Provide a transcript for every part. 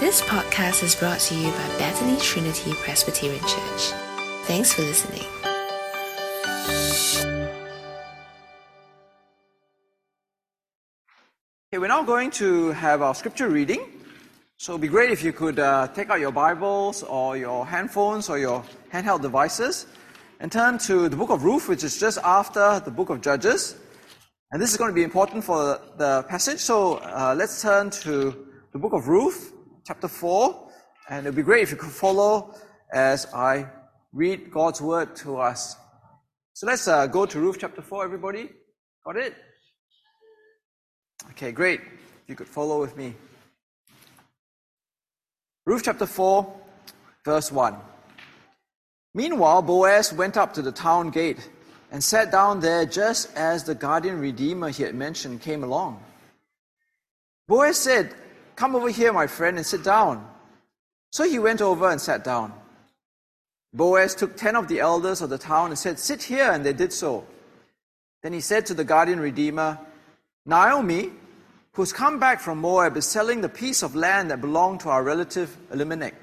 This podcast is brought to you by Bethany Trinity Presbyterian Church. Thanks for listening. Okay, we're now going to have our scripture reading. So it'd be great if you could uh, take out your Bibles or your handphones or your handheld devices and turn to the book of Ruth, which is just after the book of Judges. And this is going to be important for the passage. So uh, let's turn to the book of Ruth, chapter 4. And it would be great if you could follow as I read God's word to us. So let's uh, go to Ruth chapter 4, everybody. Got it? Okay, great. If you could follow with me. Ruth chapter 4, verse 1. Meanwhile, Boaz went up to the town gate and sat down there just as the guardian redeemer he had mentioned came along. Boaz said, Come over here, my friend, and sit down. So he went over and sat down. Boaz took ten of the elders of the town and said, Sit here, and they did so. Then he said to the guardian redeemer, Naomi, who's come back from Moab, is selling the piece of land that belonged to our relative Elimelech.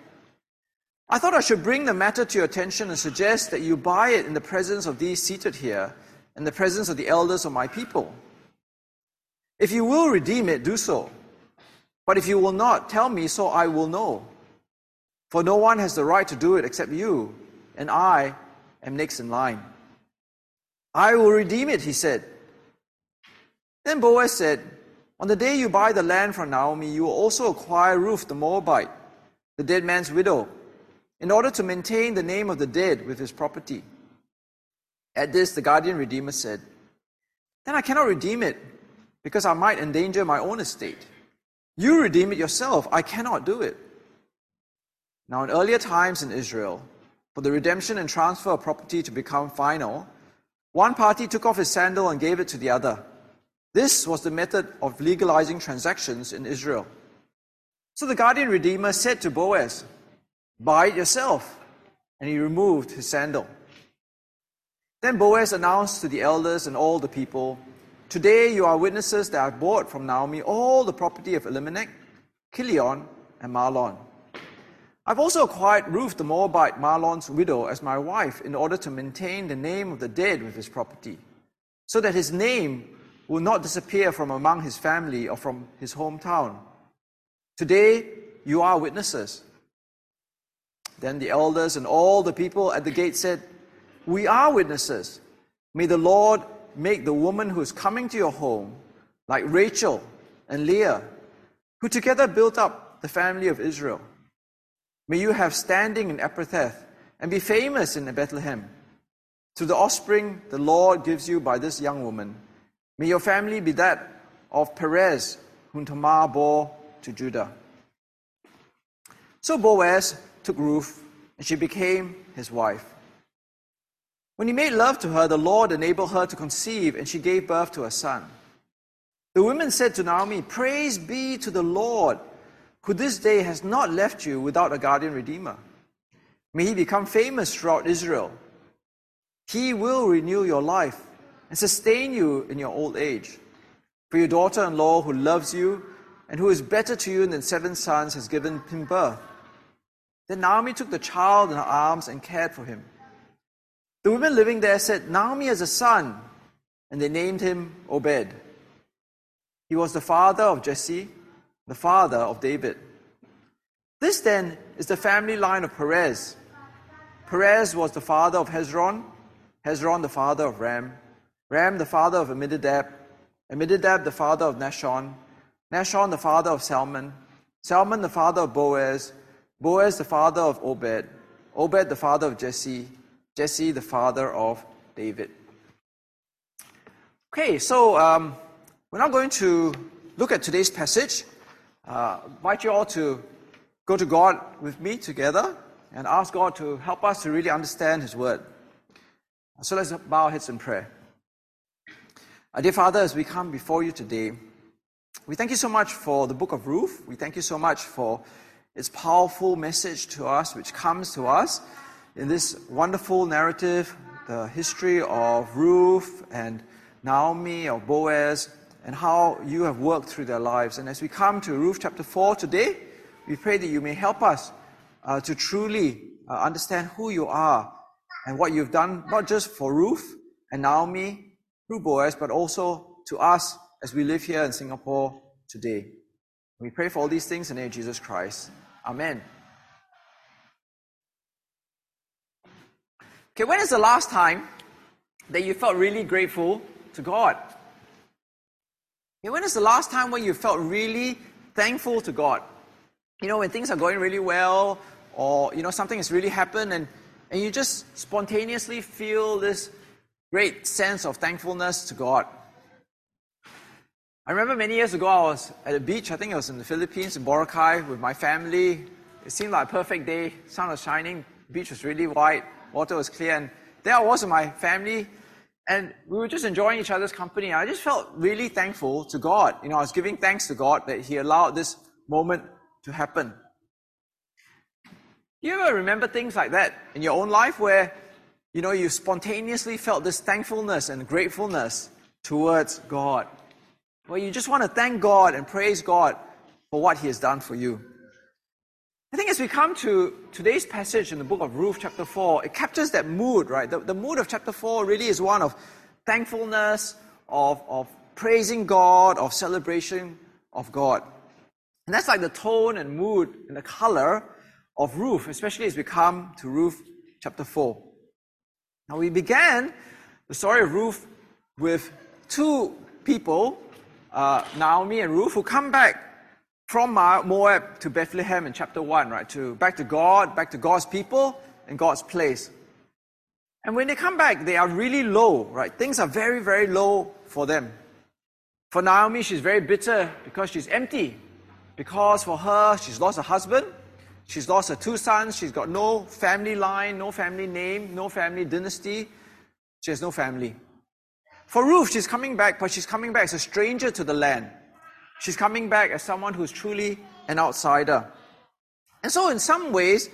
I thought I should bring the matter to your attention and suggest that you buy it in the presence of these seated here, in the presence of the elders of my people. If you will redeem it, do so. But if you will not, tell me so I will know. For no one has the right to do it except you, and I am next in line. I will redeem it, he said. Then Boaz said, On the day you buy the land from Naomi, you will also acquire Ruth the Moabite, the dead man's widow in order to maintain the name of the dead with his property. At this, the guardian redeemer said, Then I cannot redeem it, because I might endanger my own estate. You redeem it yourself. I cannot do it. Now, in earlier times in Israel, for the redemption and transfer of property to become final, one party took off his sandal and gave it to the other. This was the method of legalizing transactions in Israel. So the guardian redeemer said to Boaz, Buy it yourself. And he removed his sandal. Then Boaz announced to the elders and all the people, Today you are witnesses that I bought from Naomi all the property of Elimelech, Kilion, and Mahlon. I've also acquired Ruth the Moabite, Mahlon's widow, as my wife in order to maintain the name of the dead with his property, so that his name will not disappear from among his family or from his hometown. Today you are witnesses. Then the elders and all the people at the gate said, We are witnesses. May the Lord make the woman who is coming to your home like Rachel and Leah, who together built up the family of Israel. May you have standing in Ephrathah and be famous in Bethlehem. To the offspring the Lord gives you by this young woman, may your family be that of Perez, whom Tamar bore to Judah. So Boaz took Ruth, and she became his wife. When he made love to her, the Lord enabled her to conceive, and she gave birth to a son. The women said to Naomi, Praise be to the Lord, who this day has not left you without a guardian redeemer. May he become famous throughout Israel. He will renew your life and sustain you in your old age. For your daughter in law, who loves you and who is better to you than seven sons, has given him birth. Then Naomi took the child in her arms and cared for him. The women living there said, Naomi has a son, and they named him Obed. He was the father of Jesse, the father of David. This then is the family line of Perez. Perez was the father of Hezron, Hezron the father of Ram, Ram the father of Amminadab, Amminadab the father of Nahshon, Nahshon the father of Salmon, Salmon the father of Boaz, Boaz, the father of Obed, Obed, the father of Jesse, Jesse, the father of David. Okay, so um, we're now going to look at today's passage. Uh, invite you all to go to God with me together and ask God to help us to really understand His Word. So let's bow our heads in prayer. Our dear Father, as we come before you today, we thank you so much for the book of Ruth. We thank you so much for its powerful message to us, which comes to us in this wonderful narrative, the history of Ruth and Naomi, of Boaz, and how you have worked through their lives. And as we come to Ruth chapter 4 today, we pray that you may help us uh, to truly uh, understand who you are and what you've done, not just for Ruth and Naomi through Boaz, but also to us as we live here in Singapore today. We pray for all these things in the name of Jesus Christ. Amen. Okay, when is the last time that you felt really grateful to God? Okay, when is the last time when you felt really thankful to God? You know, when things are going really well, or you know, something has really happened, and, and you just spontaneously feel this great sense of thankfulness to God. I remember many years ago, I was at a beach, I think it was in the Philippines, in Boracay, with my family. It seemed like a perfect day. Sun was shining, beach was really white, water was clear, and there I was with my family, and we were just enjoying each other's company. I just felt really thankful to God. You know, I was giving thanks to God that He allowed this moment to happen. Do you ever remember things like that in your own life where, you know, you spontaneously felt this thankfulness and gratefulness towards God? Where you just want to thank God and praise God for what He has done for you. I think as we come to today's passage in the book of Ruth, chapter 4, it captures that mood, right? The, the mood of chapter 4 really is one of thankfulness, of, of praising God, of celebration of God. And that's like the tone and mood and the color of Ruth, especially as we come to Ruth chapter 4. Now, we began the story of Ruth with two people, uh, Naomi and Ruth, who come back from Moab to Bethlehem in chapter 1, right? To back to God, back to God's people and God's place. And when they come back, they are really low, right? Things are very, very low for them. For Naomi, she's very bitter because she's empty because for her, she's lost her husband, she's lost her two sons, she's got no family line, no family name, no family dynasty, she has no family. For Ruth, she's coming back, but she's coming back as a stranger to the land. She's coming back as someone who's truly an outsider. And so, in some ways,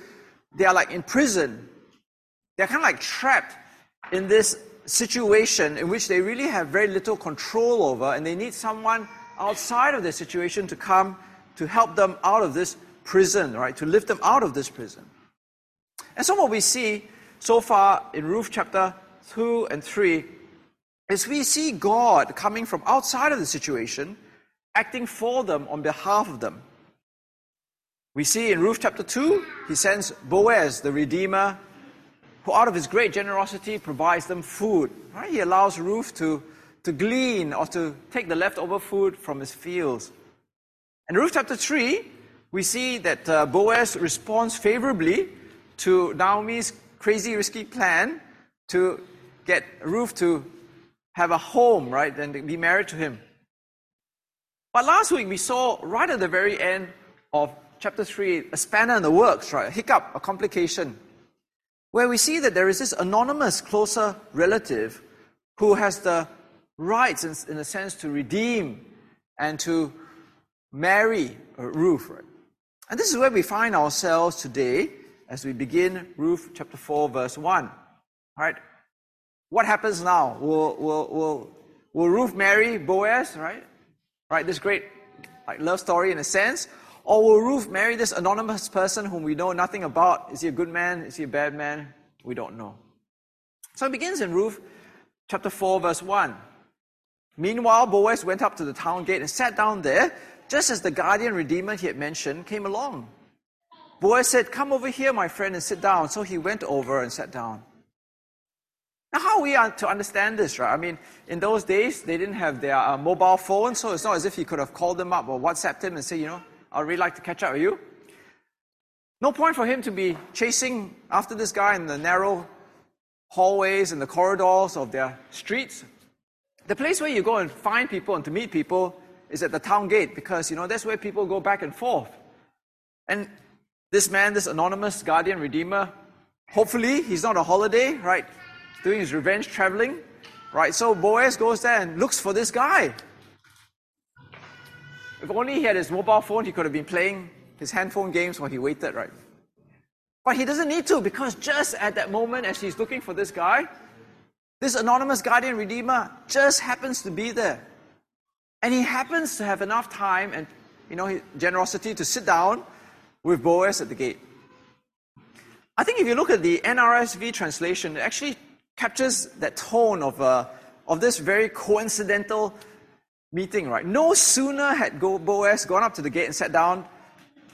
they are like in prison. They're kind of like trapped in this situation in which they really have very little control over, and they need someone outside of their situation to come to help them out of this prison, right? To lift them out of this prison. And so, what we see so far in Ruth chapter 2 and 3 is we see God coming from outside of the situation, acting for them on behalf of them. We see in Ruth chapter 2, he sends Boaz, the Redeemer, who out of his great generosity provides them food. Right? He allows Ruth to, to glean or to take the leftover food from his fields. In Ruth chapter 3, we see that uh, Boaz responds favorably to Naomi's crazy, risky plan to get Ruth to have a home, right, and be married to him. But last week we saw right at the very end of chapter 3 a spanner in the works, right, a hiccup, a complication, where we see that there is this anonymous closer relative who has the rights, in, in a sense, to redeem and to marry uh, Ruth. Right? And this is where we find ourselves today as we begin Ruth chapter 4, verse 1. All right? What happens now? Will, will, will, will Ruth marry Boaz, right? Right, this great like, love story in a sense. Or will Ruth marry this anonymous person whom we know nothing about? Is he a good man? Is he a bad man? We don't know. So it begins in Ruth chapter 4, verse 1. Meanwhile, Boaz went up to the town gate and sat down there just as the guardian redeemer he had mentioned came along. Boaz said, Come over here, my friend, and sit down. So he went over and sat down. Now, how are we to understand this, right? I mean, in those days, they didn't have their uh, mobile phone, so it's not as if he could have called them up or WhatsApped him and say, you know, I'd really like to catch up with you. No point for him to be chasing after this guy in the narrow hallways and the corridors of their streets. The place where you go and find people and to meet people is at the town gate because, you know, that's where people go back and forth. And this man, this anonymous guardian redeemer, hopefully he's not a holiday, right? Doing his revenge traveling, right? So Boaz goes there and looks for this guy. If only he had his mobile phone, he could have been playing his handphone games while he waited, right? But he doesn't need to because just at that moment, as he's looking for this guy, this anonymous guardian redeemer just happens to be there. And he happens to have enough time and you know generosity to sit down with Boaz at the gate. I think if you look at the NRSV translation, it actually captures that tone of, uh, of this very coincidental meeting, right? No sooner had Boaz gone up to the gate and sat down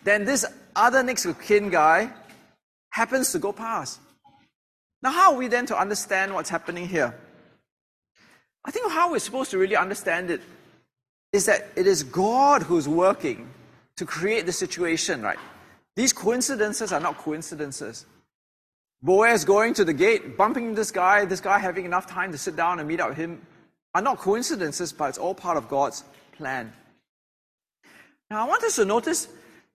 than this other next of kin guy happens to go past. Now, how are we then to understand what's happening here? I think how we're supposed to really understand it is that it is God who's working to create the situation, right? These coincidences are not coincidences. Boaz going to the gate, bumping this guy, this guy having enough time to sit down and meet up with him, are not coincidences, but it's all part of God's plan. Now, I want us to notice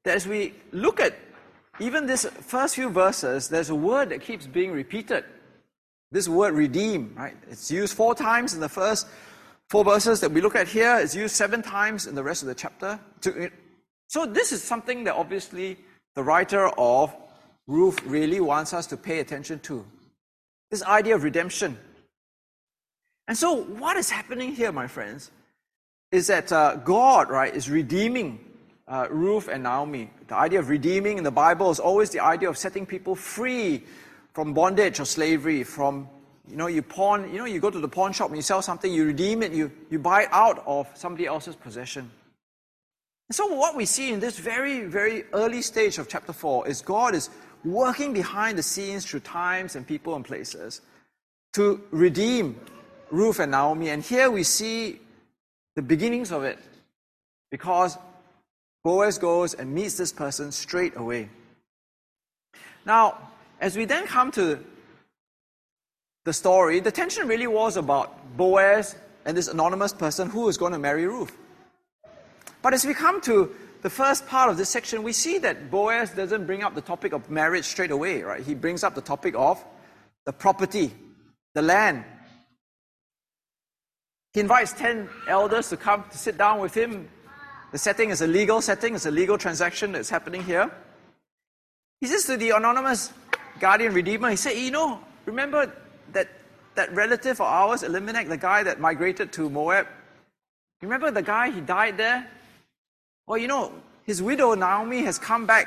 that as we look at even this first few verses, there's a word that keeps being repeated. This word redeem, right? It's used four times in the first four verses that we look at here. It's used seven times in the rest of the chapter. So this is something that obviously the writer of Ruth really wants us to pay attention to. This idea of redemption. And so, what is happening here, my friends, is that uh, God, right, is redeeming uh, Ruth and Naomi. The idea of redeeming in the Bible is always the idea of setting people free from bondage or slavery, from, you know, you pawn, you know, you go to the pawn shop and you sell something, you redeem it, you, you buy it out of somebody else's possession. And so what we see in this very, very early stage of chapter 4 is God is working behind the scenes through times and people and places to redeem Ruth and Naomi. And here we see the beginnings of it because Boaz goes and meets this person straight away. Now, as we then come to the story, the tension really was about Boaz and this anonymous person who is going to marry Ruth. But as we come to the first part of this section, we see that Boaz doesn't bring up the topic of marriage straight away, right? He brings up the topic of the property, the land. He invites 10 elders to come to sit down with him. The setting is a legal setting, it's a legal transaction that's happening here. He says to the anonymous guardian redeemer, he said, You know, remember that, that relative of ours, Elimelech, the guy that migrated to Moab? Remember the guy, he died there? Well, you know, his widow Naomi has come back,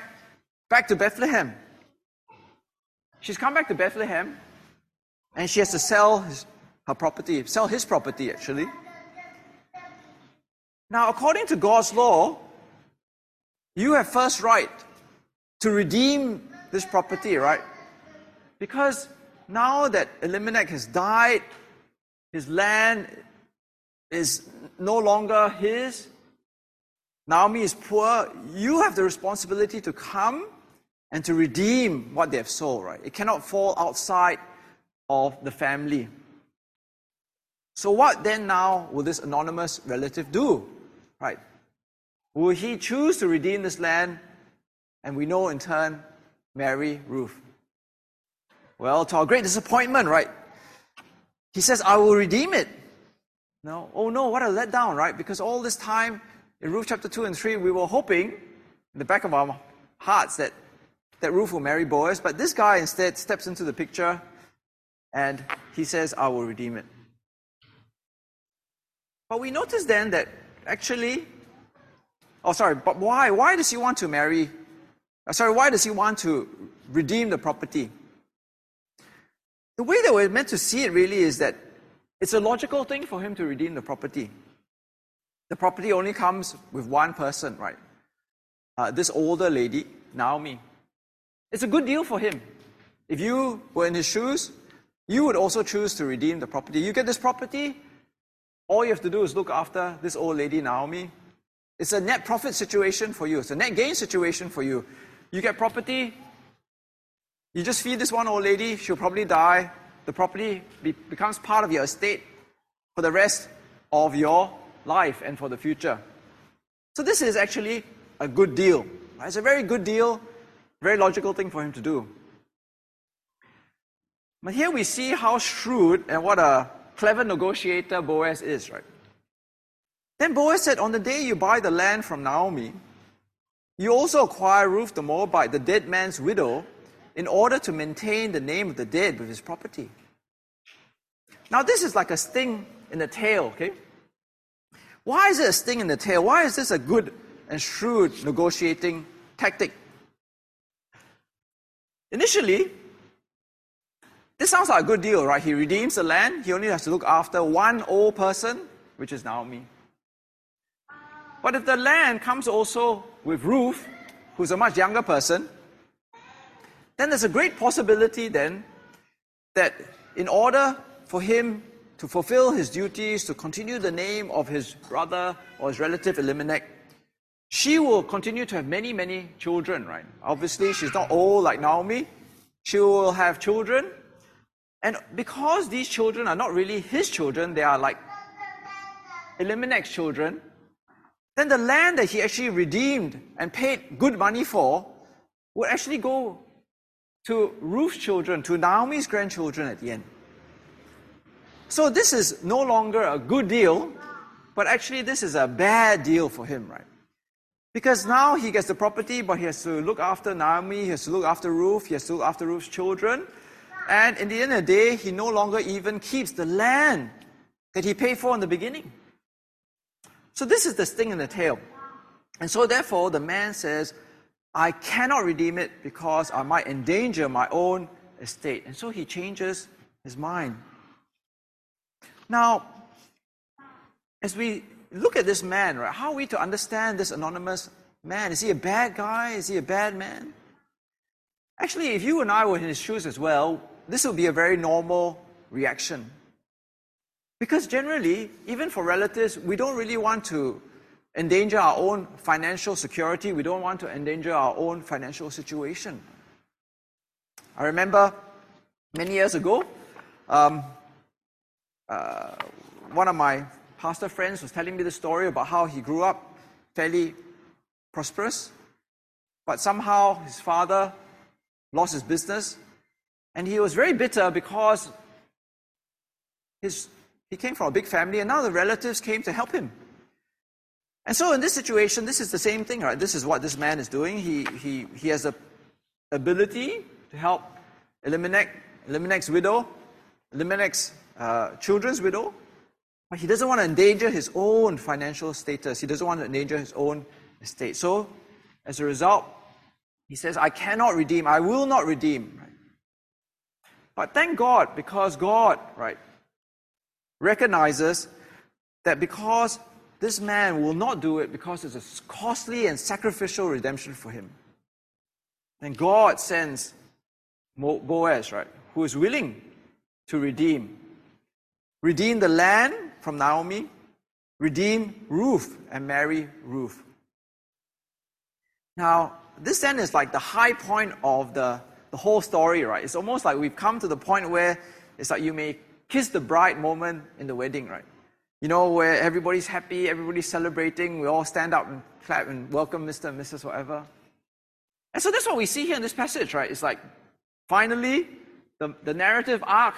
back to Bethlehem. She's come back to Bethlehem and she has to sell his, her property, sell his property actually. Now, according to God's law, you have first right to redeem this property, right? Because now that Elimelech has died, his land is no longer his. Naomi is poor. You have the responsibility to come and to redeem what they have sold, right? It cannot fall outside of the family. So, what then now will this anonymous relative do, right? Will he choose to redeem this land? And we know in turn, marry Ruth. Well, to our great disappointment, right? He says, I will redeem it. No, oh no, what a letdown, right? Because all this time in Ruth chapter 2 and 3, we were hoping in the back of our hearts that, that Ruth will marry Boaz, but this guy instead steps into the picture and he says, I will redeem it. But we notice then that actually, oh, sorry, but why? Why does he want to marry? Uh, sorry, why does he want to redeem the property? The way that we're meant to see it really is that it's a logical thing for him to redeem the property. The property only comes with one person, right? Uh, this older lady, Naomi. It's a good deal for him. If you were in his shoes, you would also choose to redeem the property. You get this property, all you have to do is look after this old lady, Naomi. It's a net profit situation for you, it's a net gain situation for you. You get property, you just feed this one old lady, she'll probably die. The property be, becomes part of your estate for the rest of your life and for the future. So this is actually a good deal. It's a very good deal, very logical thing for him to do. But here we see how shrewd and what a clever negotiator Boaz is, right? Then Boaz said, On the day you buy the land from Naomi, you also acquire Ruth the Moabite, the dead man's widow, in order to maintain the name of the dead with his property. Now, this is like a sting in the tail, okay? Why is it a sting in the tail? Why is this a good and shrewd negotiating tactic Initially, this sounds like a good deal, right? He redeems the land. He only has to look after one old person, which is Naomi. But if the land comes also with Ruth, who's a much younger person, then there's a great possibility then that in order for him to fulfill his duties, to continue the name of his brother or his relative Elimelech, she will continue to have many, many children, right? Obviously, she's not old like Naomi. She will have children. And because these children are not really his children, they are like Elimelech's children, then the land that he actually redeemed and paid good money for would actually go to Ruth's children, to Naomi's grandchildren at the end. So this is no longer a good deal, but actually this is a bad deal for him, right? Because now he gets the property, but he has to look after Naomi, he has to look after Ruth, he has to look after Ruth's children. And in the end of the day, he no longer even keeps the land that he paid for in the beginning. So this is the sting in the tail. And so therefore, the man says, I cannot redeem it because I might endanger my own estate. And so he changes his mind. Now, as we look at this man, right, how are we to understand this anonymous man? Is he a bad guy? Is he a bad man? Actually, if you and I were in his shoes as well, this would be a very normal reaction. Because generally, even for relatives, we don't really want to endanger our own financial security. We don't want to endanger our own financial situation. I remember many years ago, um, uh, one of my pastor friends was telling me the story about how he grew up fairly prosperous, but somehow his father lost his business, and he was very bitter because his, he came from a big family, and now the relatives came to help him. And so in this situation, this is the same thing, right? This is what this man is doing. He, he, he has the ability to help Elimelech, Elimelech's widow, Elimelech's uh, children's widow, but he doesn't want to endanger his own financial status. He doesn't want to endanger his own estate. So, as a result, he says, I cannot redeem, I will not redeem. Right? But thank God, because God, right, recognizes that because this man will not do it because it's a costly and sacrificial redemption for him. Then God sends Boaz, right, who is willing to redeem. Redeem the land from Naomi, redeem Ruth and marry Ruth. Now, this then is like the high point of the, the whole story, right? It's almost like we've come to the point where it's like you may kiss the bride moment in the wedding, right? You know, where everybody's happy, everybody's celebrating, we all stand up and clap and welcome Mr. and Mrs. whatever. And so that's what we see here in this passage, right? It's like finally the, the narrative arc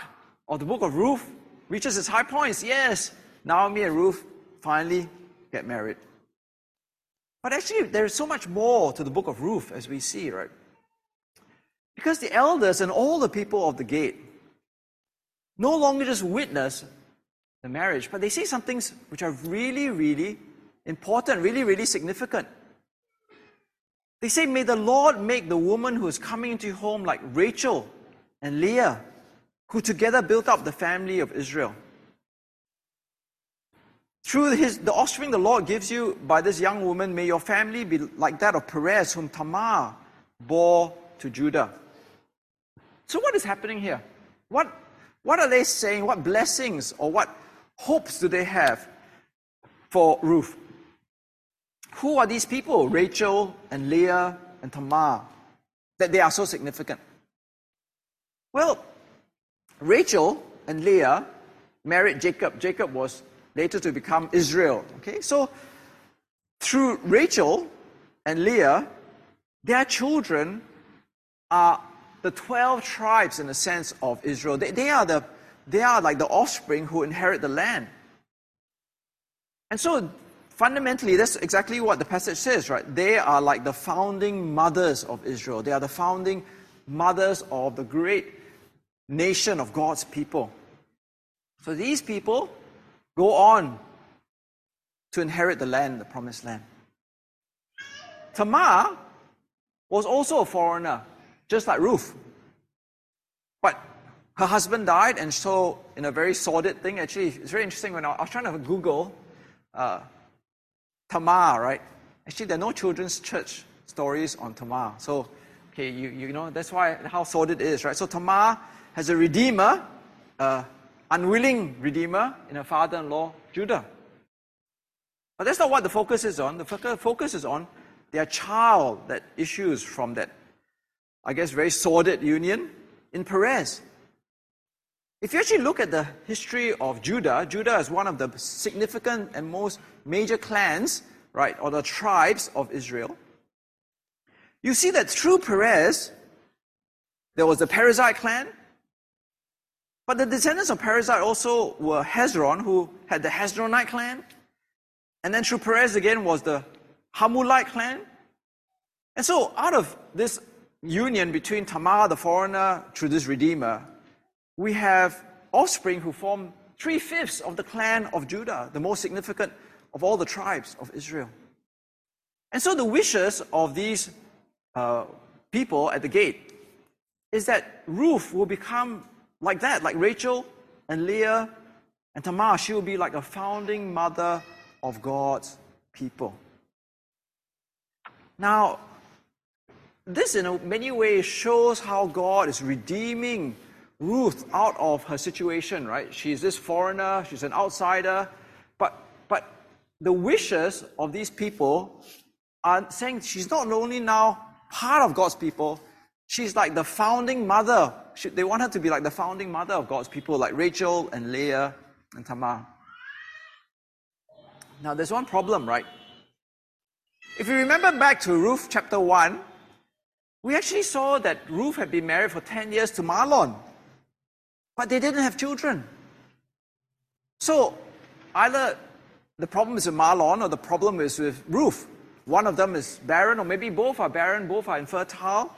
of the book of Ruth reaches its high points. Yes, Naomi and Ruth finally get married. But actually, there's so much more to the book of Ruth as we see, right? Because the elders and all the people of the gate no longer just witness the marriage, but they say some things which are really, really important, really, really significant. They say, May the Lord make the woman who is coming into your home like Rachel and Leah, who together built up the family of Israel. Through his, the offspring the Lord gives you by this young woman, may your family be like that of Perez, whom Tamar bore to Judah. So, what is happening here? What, what are they saying? What blessings or what hopes do they have for Ruth? Who are these people, Rachel and Leah and Tamar, that they are so significant? Well, Rachel and Leah married Jacob. Jacob was later to become Israel. Okay, so through Rachel and Leah, their children are the 12 tribes in the sense of Israel. They, they are the they are like the offspring who inherit the land. And so, fundamentally, that's exactly what the passage says, right? They are like the founding mothers of Israel. They are the founding mothers of the great nation of God's people. So these people go on to inherit the land, the promised land. Tamar was also a foreigner. just like Ruth. But her husband died, and so in a very sordid thing, actually, it's very interesting. When I, was trying to Google uh, Tamar, right? Actually, there are no children's church stories on Tamar. So, okay, you, you know, that's why how sordid it is, right? So Tamar has a redeemer, uh, unwilling redeemer in her father-in-law, Judah. But that's not what the focus is on. The focus is on their child that issues from that, I guess, very sordid union in Perez. If you actually look at the history of Judah, Judah is one of the significant and most major clans, right, or the tribes of Israel. You see that through Perez, there was the Perezite clan, but the descendants of Perezite also were Hezron, who had the Hezronite clan. And then through Perez again was the Hamulite clan. And so out of this union between Tamar, the foreigner, through this redeemer, we have offspring who form three fifths of the clan of Judah, the most significant of all the tribes of Israel. And so the wishes of these uh, people at the gate is that Ruth will become like that, like Rachel and Leah and Tamar. She will be like a founding mother of God's people. Now, this in many ways shows how God is redeeming Ruth out of her situation, right? She's this foreigner, she's an outsider, but, but the wishes of these people are saying she's not only now part of God's people, she's like the founding mother. They want her to be like the founding mother of God's people, like Rachel and Leah and Tamar. Now, there's one problem, right? If you remember back to Ruth chapter 1, we actually saw that Ruth had been married for 10 years to Mahlon, but they didn't have children. So, either the problem is with Mahlon or the problem is with Ruth. One of them is barren, or maybe both are barren, both are infertile.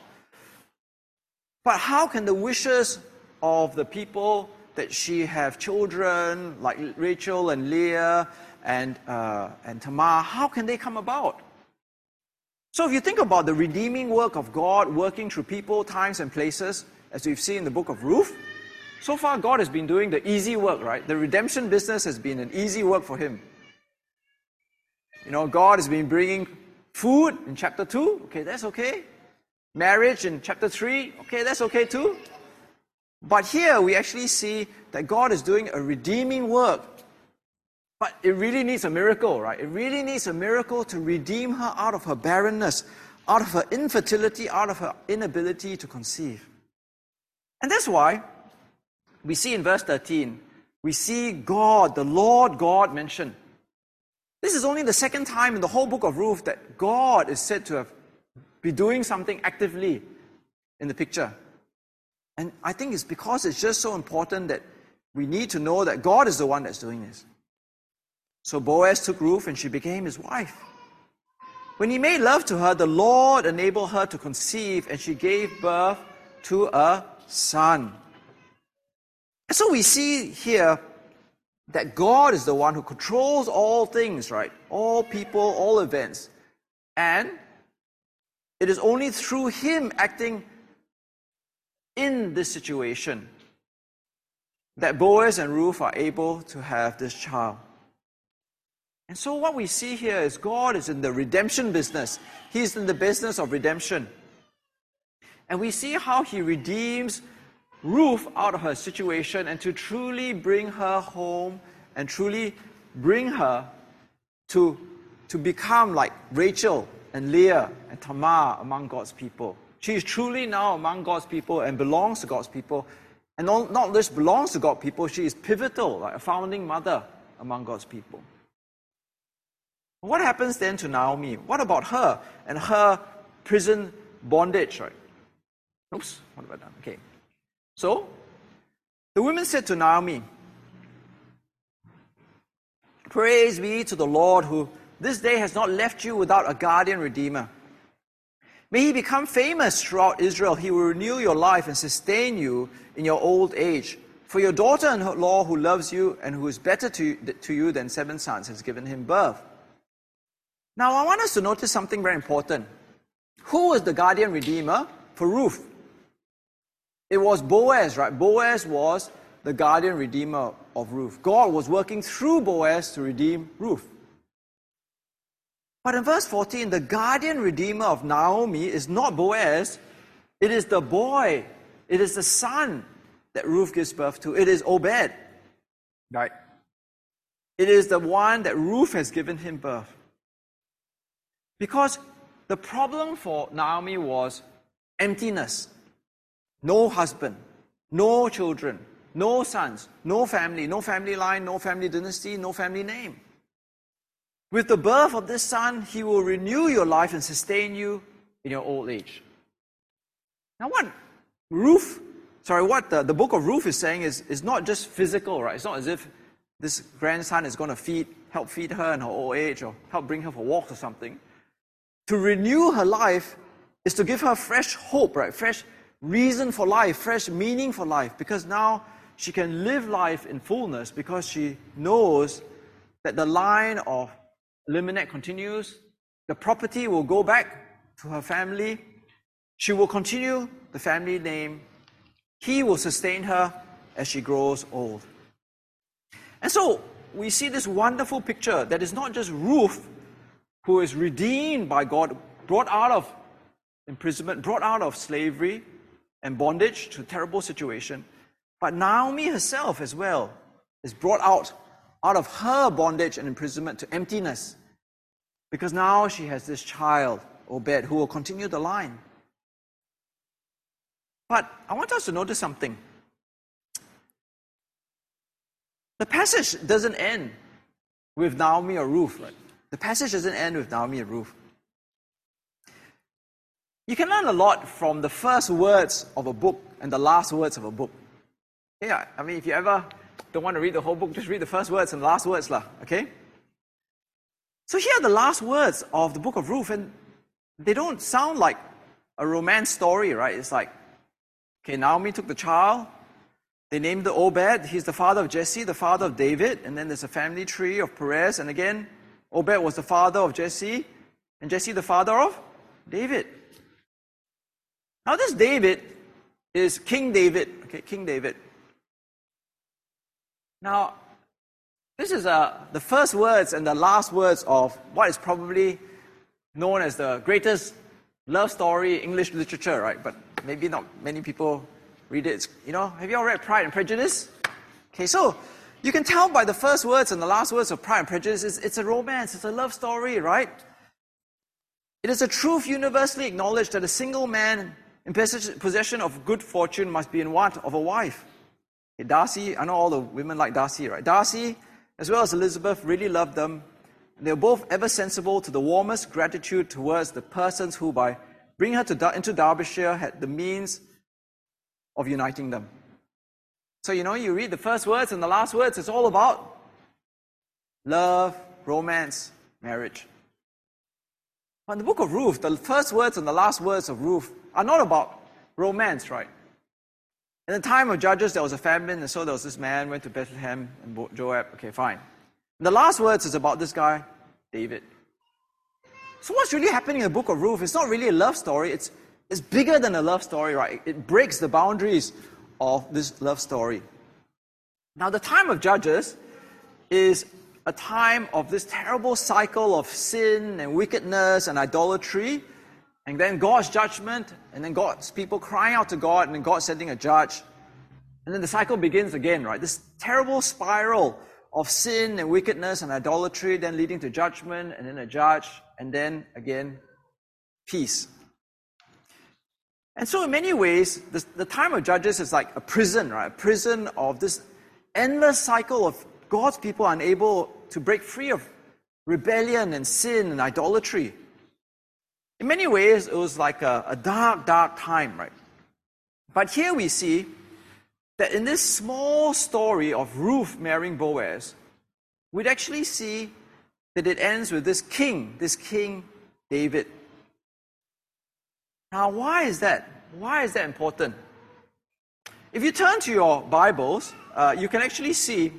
But how can the wishes of the people that she have children, like Rachel and Leah, and, uh, and Tamar, how can they come about? So if you think about the redeeming work of God working through people, times, and places, as we've seen in the book of Ruth, so far God has been doing the easy work, right? The redemption business has been an easy work for him. You know, God has been bringing food in chapter 2, okay, that's okay. Marriage in chapter 3, okay, that's okay too. But here we actually see that God is doing a redeeming work but it really needs a miracle, right? It really needs a miracle to redeem her out of her barrenness, out of her infertility, out of her inability to conceive. And that's why we see in verse 13, we see God, the Lord God mentioned. This is only the second time in the whole book of Ruth that God is said to have be doing something actively in the picture. And I think it's because it's just so important that we need to know that God is the one that's doing this. So Boaz took Ruth and she became his wife. When he made love to her, the Lord enabled her to conceive and she gave birth to a son. So we see here that God is the one who controls all things, right? All people, all events. And it is only through Him acting in this situation that Boaz and Ruth are able to have this child. And so, what we see here is God is in the redemption business, He's in the business of redemption. And we see how He redeems Ruth out of her situation and to truly bring her home and truly bring her to, to become like Rachel and Leah and Tamar among God's people. She is truly now among God's people and belongs to God's people. And not, just belongs to God's people, she is pivotal, like a founding mother among God's people. What happens then to Naomi? What about her and her prison bondage, right? Oops, what have I done? Okay. So, the women said to Naomi, Praise be to the Lord who this day has not left you without a guardian redeemer. May he become famous throughout Israel. He will renew your life and sustain you in your old age. For your daughter in law who loves you and who is better to, to you than seven sons has given him birth. Now, I want us to notice something very important. Who was the guardian redeemer for Ruth? It was Boaz, right? Boaz was the guardian redeemer of Ruth. God was working through Boaz to redeem Ruth. But in verse 14, the guardian redeemer of Naomi is not Boaz, it is the boy, it is the son that Ruth gives birth to. It is Obed. Right? It is the one that Ruth has given him birth. Because the problem for Naomi was emptiness. No husband, no children, no sons, no family, no family line, no family dynasty, no family name. With the birth of this son, he will renew your life and sustain you in your old age. Now, what Ruth, sorry, what the, the book of Ruth is saying is, is not just physical, right? It's not as if this grandson is going to feed, help feed her in her old age or help bring her for walks or something. To renew her life is to give her fresh hope, right? Fresh reason for life, fresh meaning for life, because now she can live life in fullness because she knows that the line of Elimelech continues. The property will go back to her family. She will continue the family name. He will sustain her as she grows old. And so we see this wonderful picture that is not just Ruth, who is redeemed by God, brought out of imprisonment, brought out of slavery and bondage to a terrible situation, but Naomi herself as well is brought out out of her bondage and imprisonment to emptiness because now she has this child, Obed, who will continue the line. But I want us to notice something. The passage doesn't end with Naomi or Ruth. Right? The passage doesn't end with Naomi or Ruth. You can learn a lot from the first words of a book and the last words of a book. Yeah, I mean, if you ever don't want to read the whole book, just read the first words and the last words, lah. Okay? So here are the last words of the book of Ruth, and they don't sound like a romance story, right? It's like, okay, Naomi took the child, they named the Obed, he's the father of Jesse, the father of David, and then there's a family tree of Perez, and again, Obed was the father of Jesse, and Jesse the father of David. Now, this David is King David, okay, King David. Now, this is uh, the first words and the last words of what is probably known as the greatest love story English literature, right? But maybe not many people read it. You know, have you all read Pride and Prejudice? Okay, so you can tell by the first words and the last words of Pride and Prejudice, it's, it's a romance, it's a love story, right? It is a truth universally acknowledged that a single man in possession of good fortune must be in want of a wife. Darcy, I know all the women like Darcy, right? Darcy as well as Elizabeth, really loved them. They were both ever sensible to the warmest gratitude towards the persons who, by bringing her to, into Derbyshire, had the means of uniting them. So, you know, you read the first words and the last words, it's all about love, romance, marriage. But in the book of Ruth, the first words and the last words of Ruth are not about romance, right? In the time of Judges, there was a famine, and so there was this man went to Bethlehem and Joab. Okay, fine. And the last words is about this guy, David. So what's really happening in the book of Ruth? It's not really a love story. It's it's bigger than a love story, right? It breaks the boundaries of this love story. Now, the time of Judges is a time of this terrible cycle of sin and wickedness and idolatry and then God's judgment, and then God's people crying out to God, and then God sending a judge. And then the cycle begins again, right? This terrible spiral of sin and wickedness and idolatry, then leading to judgment, and then a judge, and then again, peace. And so, in many ways, the, the time of Judges is like a prison, right? A prison of this endless cycle of God's people unable to break free of rebellion and sin and idolatry. In many ways, it was like a, a dark, dark time, right? But here we see that in this small story of Ruth marrying Boaz, we'd actually see that it ends with this king, this king David. Now, why is that? Why is that important? If you turn to your Bibles, uh, you can actually see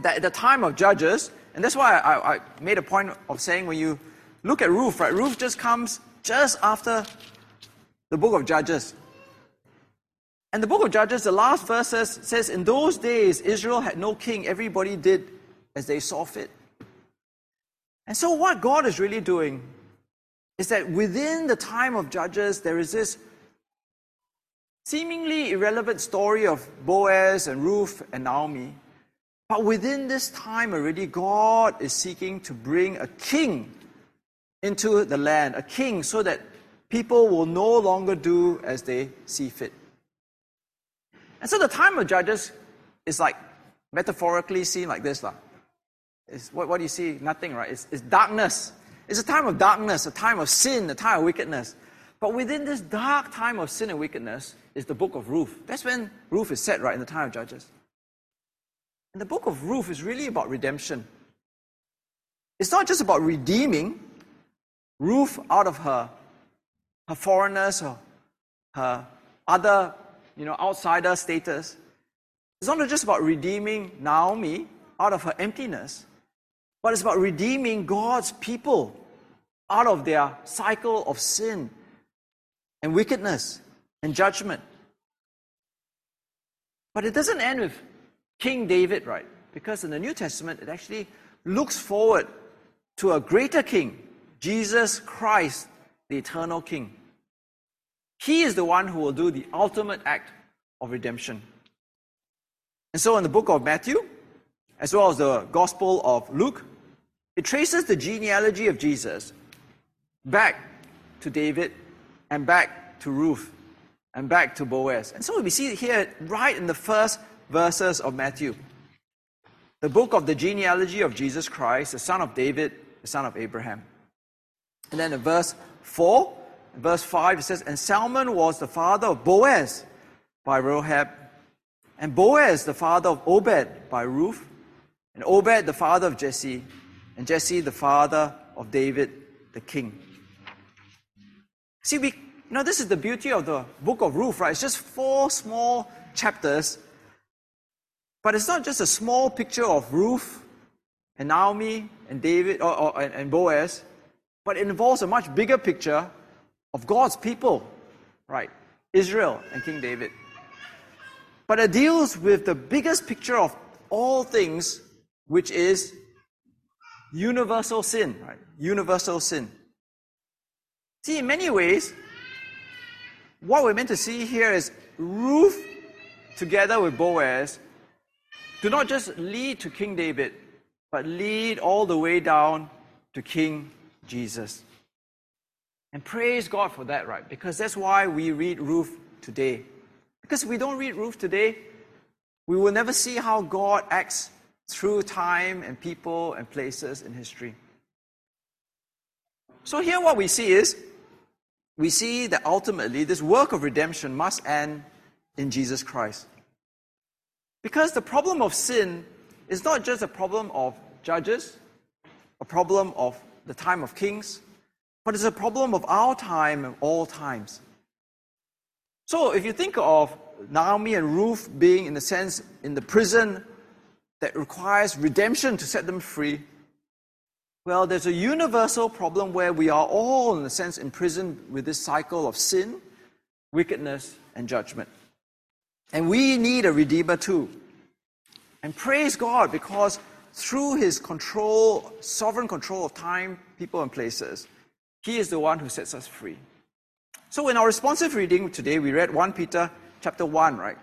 that at the time of Judges, and that's why I, I made a point of saying when you Look at Ruth, right? Ruth just comes just after the book of Judges. And the book of Judges, the last verses says, In those days, Israel had no king. Everybody did as they saw fit. And so, what God is really doing is that within the time of Judges, there is this seemingly irrelevant story of Boaz and Ruth and Naomi. But within this time already, God is seeking to bring a king into the land, a king, so that people will no longer do as they see fit. And so the time of Judges is like metaphorically seen like this. It's, what, what do you see? Nothing, right? It's, it's darkness. It's a time of darkness, a time of sin, a time of wickedness. But within this dark time of sin and wickedness is the book of Ruth. That's when Ruth is set, right, in the time of Judges. And the book of Ruth is really about redemption. It's not just about redeeming Ruth out of her, her foreigners or her other, you know, outsider status. It's not just about redeeming Naomi out of her emptiness, but it's about redeeming God's people out of their cycle of sin and wickedness and judgment. But it doesn't end with King David, right? Because in the New Testament, it actually looks forward to a greater king, Jesus Christ, the eternal king. He is the one who will do the ultimate act of redemption. And so in the book of Matthew, as well as the Gospel of Luke, it traces the genealogy of Jesus back to David and back to Ruth and back to Boaz. And so we see here right in the first verses of Matthew. The book of the genealogy of Jesus Christ, the son of David, the son of Abraham. And then in verse 4, verse 5, it says, And Salmon was the father of Boaz by Rahab, and Boaz the father of Obed by Ruth, and Obed the father of Jesse, and Jesse the father of David the king. See, we, you know, this is the beauty of the book of Ruth, right? It's just four small chapters, but it's not just a small picture of Ruth and Naomi and David or, or and, and Boaz, but it involves a much bigger picture of God's people, right? Israel and King David. But it deals with the biggest picture of all things, which is universal sin, right? Universal sin. See, in many ways, what we're meant to see here is Ruth together with Boaz do not just lead to King David, but lead all the way down to King Jesus. And praise God for that, right? Because that's why we read Ruth today. Because we don't read Ruth today, we will never see how God acts through time and people and places in history. So, here what we see is we see that ultimately this work of redemption must end in Jesus Christ. Because the problem of sin is not just a problem of judges, a problem of the time of kings, but it's a problem of our time and all times. So, if you think of Naomi and Ruth being, in a sense, in the prison that requires redemption to set them free, well, there's a universal problem where we are all, in a sense, imprisoned with this cycle of sin, wickedness, and judgment. And we need a redeemer too. And praise God because through his control, sovereign control of time, people, and places, he is the one who sets us free. So in our responsive reading today, we read 1 Peter chapter 1, right?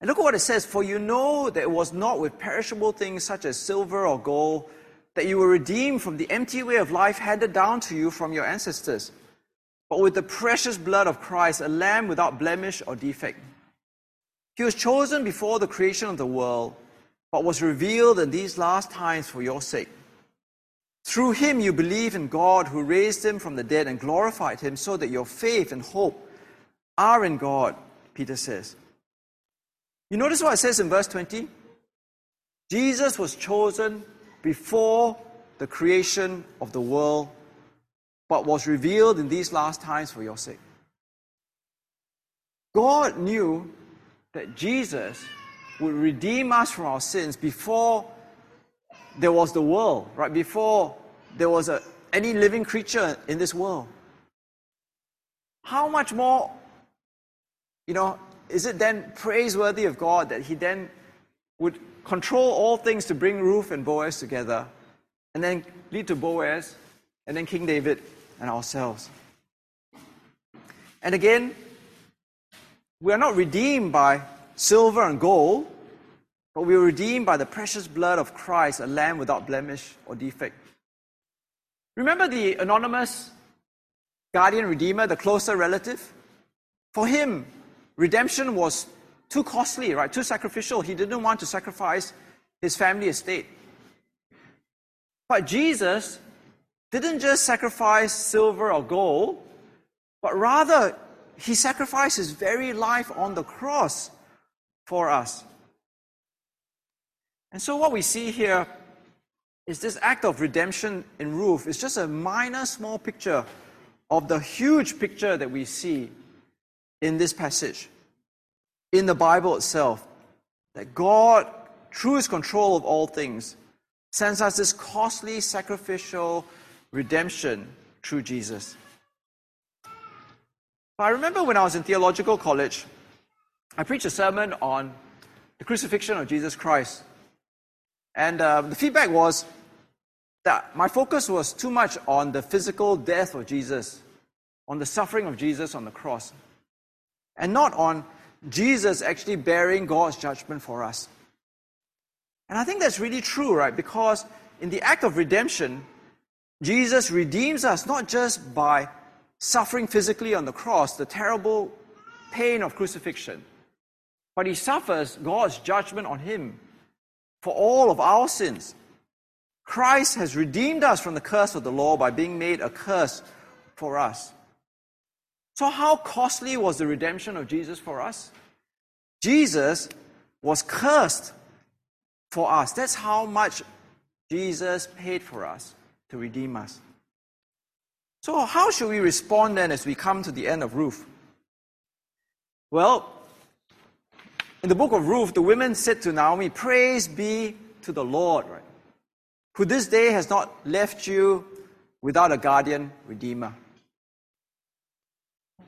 And look at what it says For you know that it was not with perishable things such as silver or gold that you were redeemed from the empty way of life handed down to you from your ancestors, but with the precious blood of Christ, a lamb without blemish or defect. He was chosen before the creation of the world, but was revealed in these last times for your sake. Through him you believe in God who raised him from the dead and glorified him, so that your faith and hope are in God, Peter says. You notice what it says in verse 20? Jesus was chosen before the creation of the world, but was revealed in these last times for your sake. God knew that Jesus would redeem us from our sins before there was the world, right? Before there was a, any living creature in this world. How much more, you know, is it then praiseworthy of God that He then would control all things to bring Ruth and Boaz together, and then lead to Boaz, and then King David and ourselves? And again, we are not redeemed by silver and gold, but we were redeemed by the precious blood of Christ, a lamb without blemish or defect. Remember the anonymous guardian redeemer, the closer relative? For him, redemption was too costly, right? Too sacrificial. He didn't want to sacrifice his family estate. But Jesus didn't just sacrifice silver or gold, but rather he sacrificed his very life on the cross for us. And so, what we see here is this act of redemption in Ruth is just a minor, small picture of the huge picture that we see in this passage, in the Bible itself, that God, through his control of all things, sends us this costly, sacrificial redemption through Jesus. But I remember when I was in theological college, I preached a sermon on the crucifixion of Jesus Christ. And uh, the feedback was that my focus was too much on the physical death of Jesus, on the suffering of Jesus on the cross, and not on Jesus actually bearing God's judgment for us. And I think that's really true, right? Because in the act of redemption, Jesus redeems us not just by suffering physically on the cross, the terrible pain of crucifixion, but he suffers God's judgment on him for all of our sins. Christ has redeemed us from the curse of the law by being made a curse for us. So, how costly was the redemption of Jesus for us? Jesus was cursed for us. That's how much Jesus paid for us to redeem us. So, how should we respond then as we come to the end of Ruth? Well, in the book of Ruth, the women said to Naomi, Praise be to the Lord, right? Who this day has not left you without a guardian redeemer.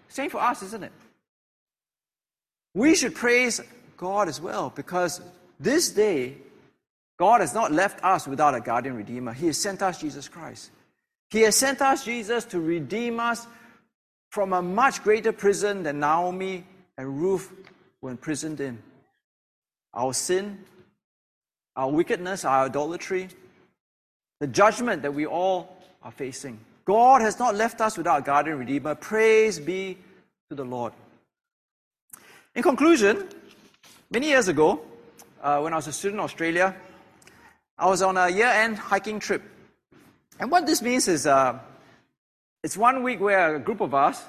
Same for us, isn't it? We should praise God as well because this day, God has not left us without a guardian redeemer. He has sent us Jesus Christ. He has sent us Jesus to redeem us from a much greater prison than Naomi and Ruth were imprisoned in. Our sin, our wickedness, our idolatry, the judgment that we all are facing. God has not left us without a guardian redeemer. Praise be to the Lord. In conclusion, many years ago, uh, when I was a student in Australia, I was on a year end hiking trip. And what this means is uh, it's one week where a group of us,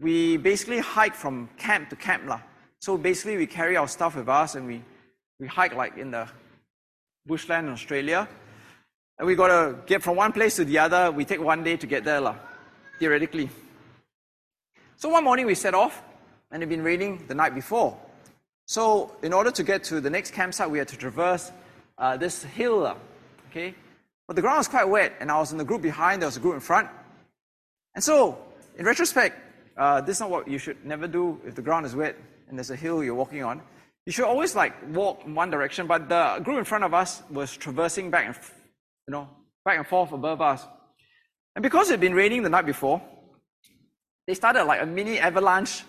we basically hike from camp to camp. Lah. So basically, we carry our stuff with us and we, we hike like in the bushland in Australia. And we got to get from one place to the other. We take one day to get there, lah, theoretically. So one morning we set off, and it had been raining the night before. So in order to get to the next campsite, we had to traverse uh, this hill, okay? But the ground was quite wet, and I was in the group behind, there was a group in front. And so, in retrospect, uh, this is not what you should never do if the ground is wet and there's a hill you're walking on. You should always like walk in one direction, but the group in front of us was traversing back and, you know, back and forth above us. And because it had been raining the night before, they started like a mini avalanche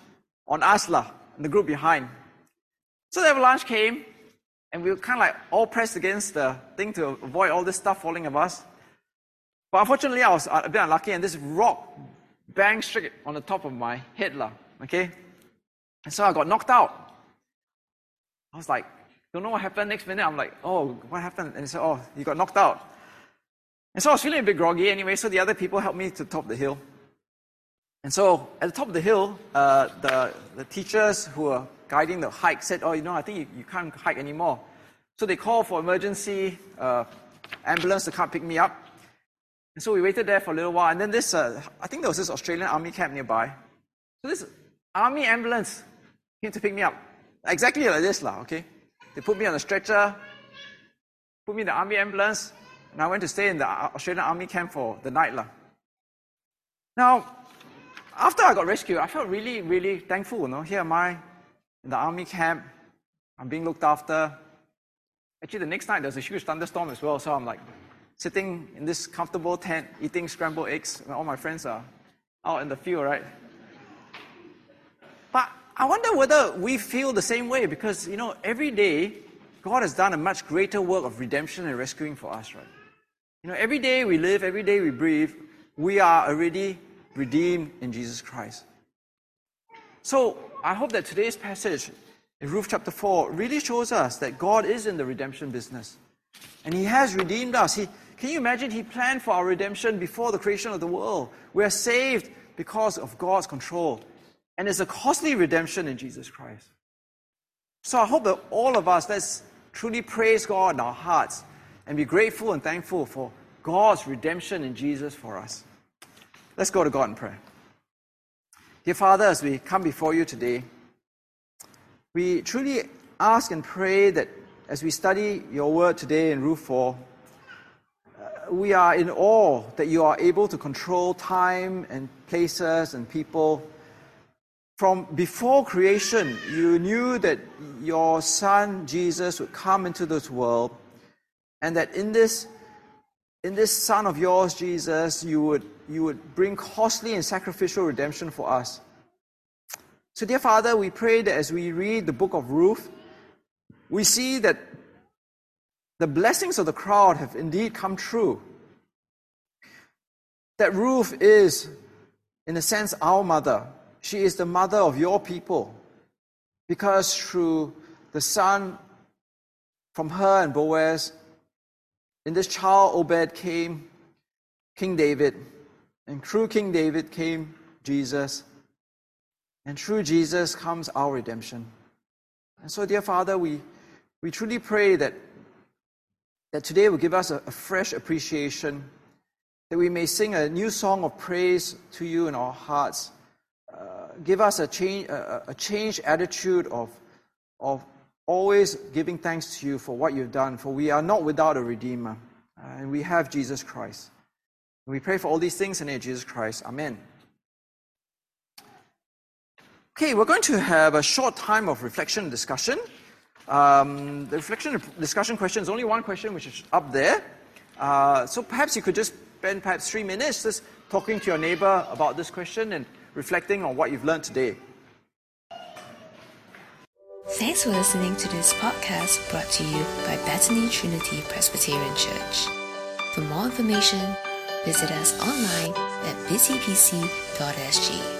on us, lah, and the group behind. So the avalanche came, and we were kind of like all pressed against the thing to avoid all this stuff falling of us. But unfortunately, I was uh, a bit unlucky, and this rock banged straight on the top of my head, lah. Okay, and so I got knocked out. I was like, don't know what happened. Next minute, I'm like, oh, what happened? And he said, oh, you got knocked out. And so I was feeling a bit groggy anyway. So the other people helped me to top the hill. And so at the top of the hill, uh, the, the teachers who were guiding the hike said, Oh, you know, I think you, you can't hike anymore. So they called for emergency uh, ambulance to come pick me up. And so we waited there for a little while. And then this, uh, I think there was this Australian army camp nearby. So this army ambulance came to pick me up. Exactly like this, lah, okay? They put me on a stretcher, put me in the army ambulance, and I went to stay in the Australian army camp for the night. Lah. Now, after I got rescued, I felt really, really thankful. You know? Here am I, in the army camp. I'm being looked after. Actually, the next night there's a huge thunderstorm as well, so I'm like sitting in this comfortable tent eating scrambled eggs when all my friends are out in the field, right? But I wonder whether we feel the same way because, you know, every day God has done a much greater work of redemption and rescuing for us, right? You know, every day we live, every day we breathe, we are already redeemed in Jesus Christ. So I hope that today's passage in Ruth chapter 4 really shows us that God is in the redemption business. And He has redeemed us. He, can you imagine? He planned for our redemption before the creation of the world. We are saved because of God's control. And it's a costly redemption in Jesus Christ. So I hope that all of us, let's truly praise God in our hearts and be grateful and thankful for God's redemption in Jesus for us. Let's go to God in prayer. Dear Father, as we come before you today, we truly ask and pray that as we study your word today in Ruth 4, uh, we are in awe that you are able to control time and places and people. From before creation, you knew that your son Jesus would come into this world, and that in this in this son of yours, Jesus, you would, you would bring costly and sacrificial redemption for us. So, dear Father, we pray that as we read the book of Ruth, we see that the blessings of the crowd have indeed come true. That Ruth is, in a sense, our mother. She is the mother of your people. Because through the son from her and Boaz, in this child, Obed came King David, and through King David came Jesus, and through Jesus comes our redemption. And so, dear Father, we, we truly pray that, that today will give us a, a fresh appreciation, that we may sing a new song of praise to you in our hearts. Give us a, change, a, a changed attitude of, of always giving thanks to you for what you've done, for we are not without a Redeemer, uh, and we have Jesus Christ. We pray for all these things in the name of Jesus Christ. Amen. Okay, we're going to have a short time of reflection and discussion. Um, the reflection and discussion question is only one question, which is up there. Uh, so perhaps you could just spend perhaps three minutes just talking to your neighbor about this question and reflecting on what you've learned today. Thanks for listening to this podcast brought to you by Bethany Trinity Presbyterian Church. For more information, visit us online at busypc.sg.